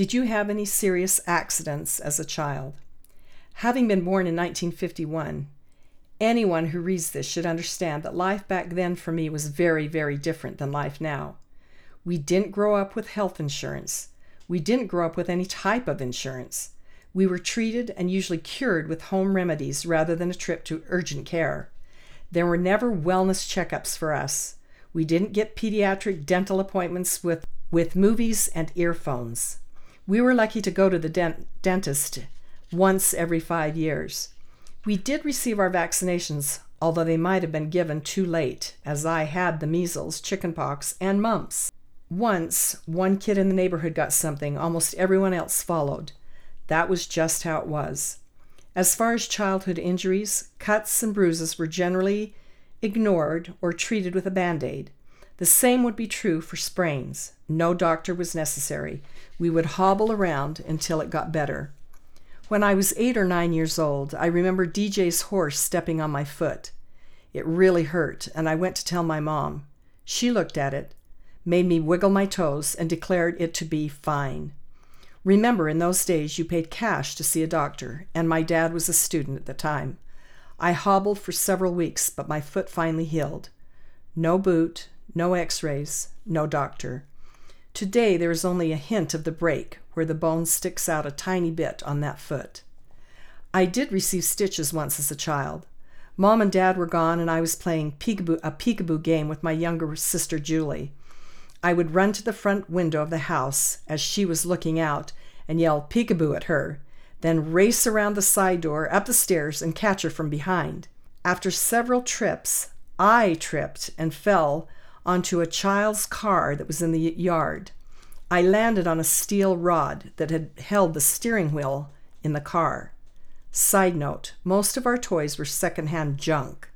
Did you have any serious accidents as a child? Having been born in 1951, anyone who reads this should understand that life back then for me was very, very different than life now. We didn't grow up with health insurance. We didn't grow up with any type of insurance. We were treated and usually cured with home remedies rather than a trip to urgent care. There were never wellness checkups for us. We didn't get pediatric dental appointments with, with movies and earphones. We were lucky to go to the dent- dentist once every five years. We did receive our vaccinations, although they might have been given too late, as I had the measles, chickenpox, and mumps. Once, one kid in the neighborhood got something, almost everyone else followed. That was just how it was. As far as childhood injuries, cuts and bruises were generally ignored or treated with a band aid. The same would be true for sprains. No doctor was necessary. We would hobble around until it got better. When I was eight or nine years old, I remember DJ's horse stepping on my foot. It really hurt, and I went to tell my mom. She looked at it, made me wiggle my toes, and declared it to be fine. Remember, in those days you paid cash to see a doctor, and my dad was a student at the time. I hobbled for several weeks, but my foot finally healed. No boot, no x rays, no doctor. Today there is only a hint of the break where the bone sticks out a tiny bit on that foot. I did receive stitches once as a child. Mom and Dad were gone, and I was playing peekaboo, a peekaboo game with my younger sister Julie. I would run to the front window of the house as she was looking out and yell peekaboo at her, then race around the side door, up the stairs, and catch her from behind. After several trips, I tripped and fell onto a child's car that was in the yard. I landed on a steel rod that had held the steering wheel in the car. Side note most of our toys were secondhand junk.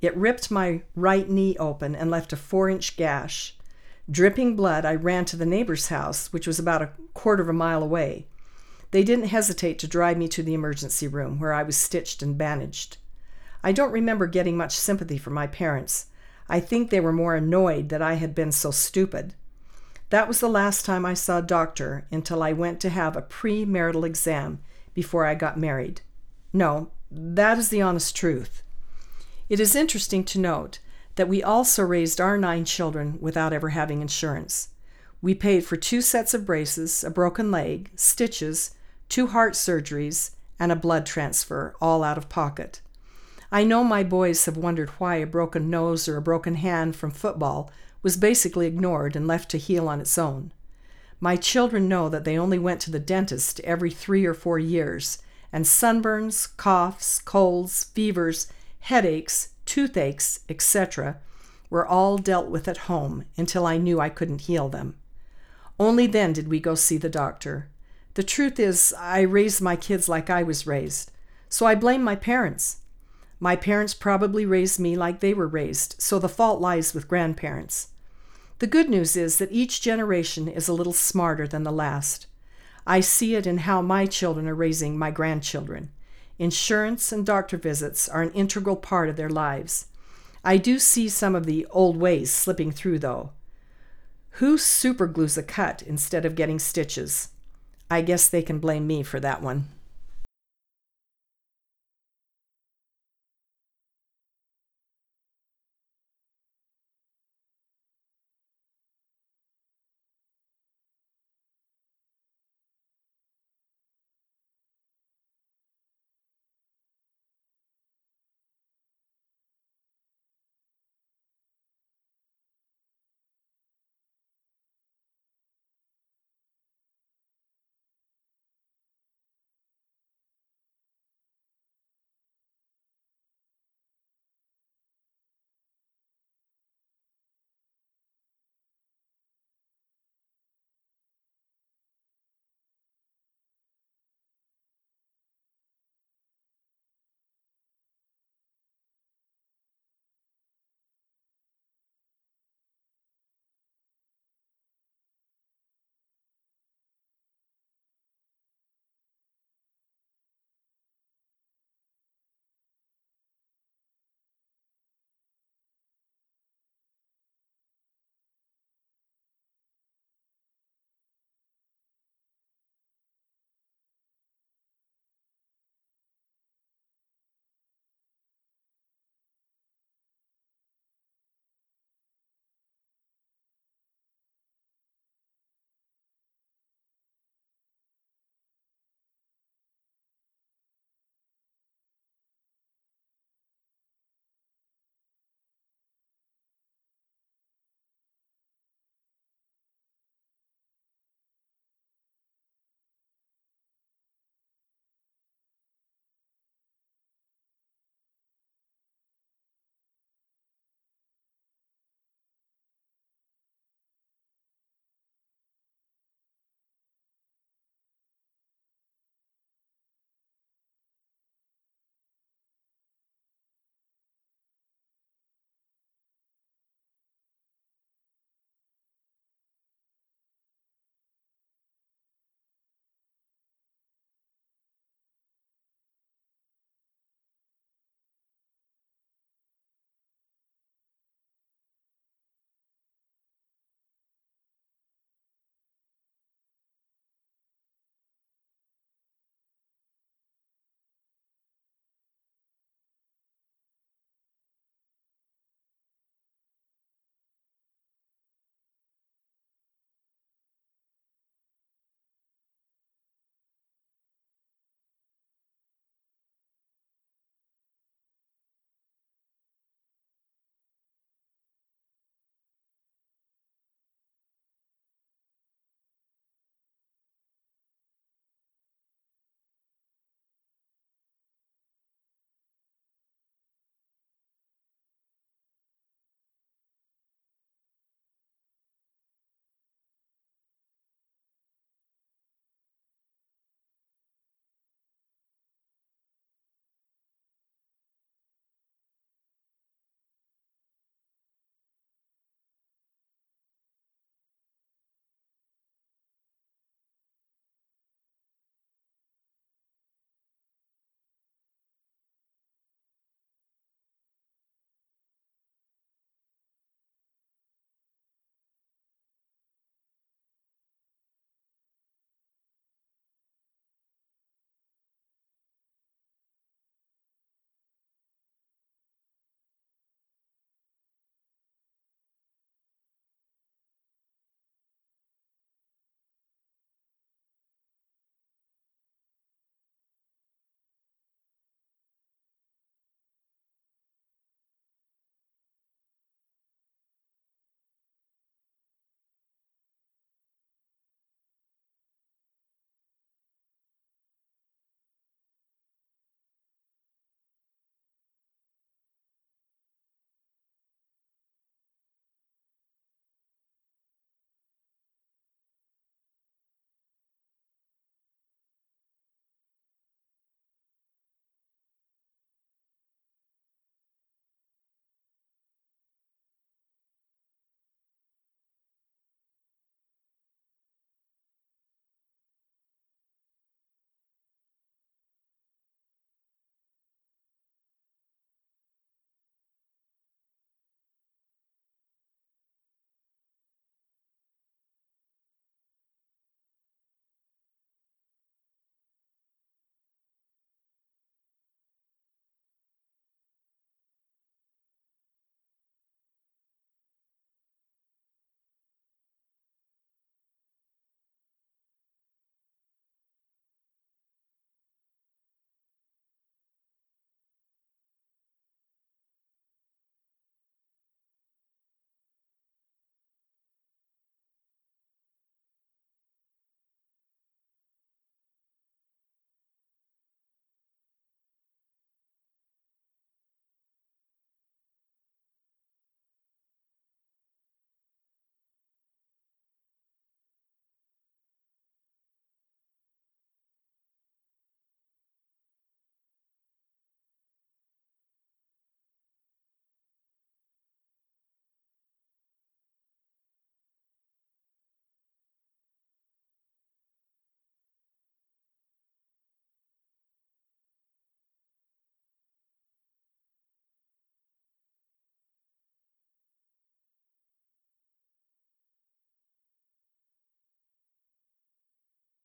It ripped my right knee open and left a four inch gash. Dripping blood, I ran to the neighbor's house, which was about a quarter of a mile away. They didn't hesitate to drive me to the emergency room, where I was stitched and bandaged. I don't remember getting much sympathy from my parents. I think they were more annoyed that I had been so stupid. That was the last time I saw a doctor until I went to have a premarital exam before I got married. No, that is the honest truth. It is interesting to note that we also raised our nine children without ever having insurance. We paid for two sets of braces, a broken leg, stitches, two heart surgeries, and a blood transfer, all out of pocket. I know my boys have wondered why a broken nose or a broken hand from football was basically ignored and left to heal on its own. My children know that they only went to the dentist every three or four years, and sunburns, coughs, colds, fevers, headaches, toothaches, etc., were all dealt with at home until I knew I couldn't heal them. Only then did we go see the doctor. The truth is, I raised my kids like I was raised, so I blame my parents. My parents probably raised me like they were raised, so the fault lies with grandparents. The good news is that each generation is a little smarter than the last. I see it in how my children are raising my grandchildren. Insurance and doctor visits are an integral part of their lives. I do see some of the old ways slipping through, though. Who superglues a cut instead of getting stitches? I guess they can blame me for that one.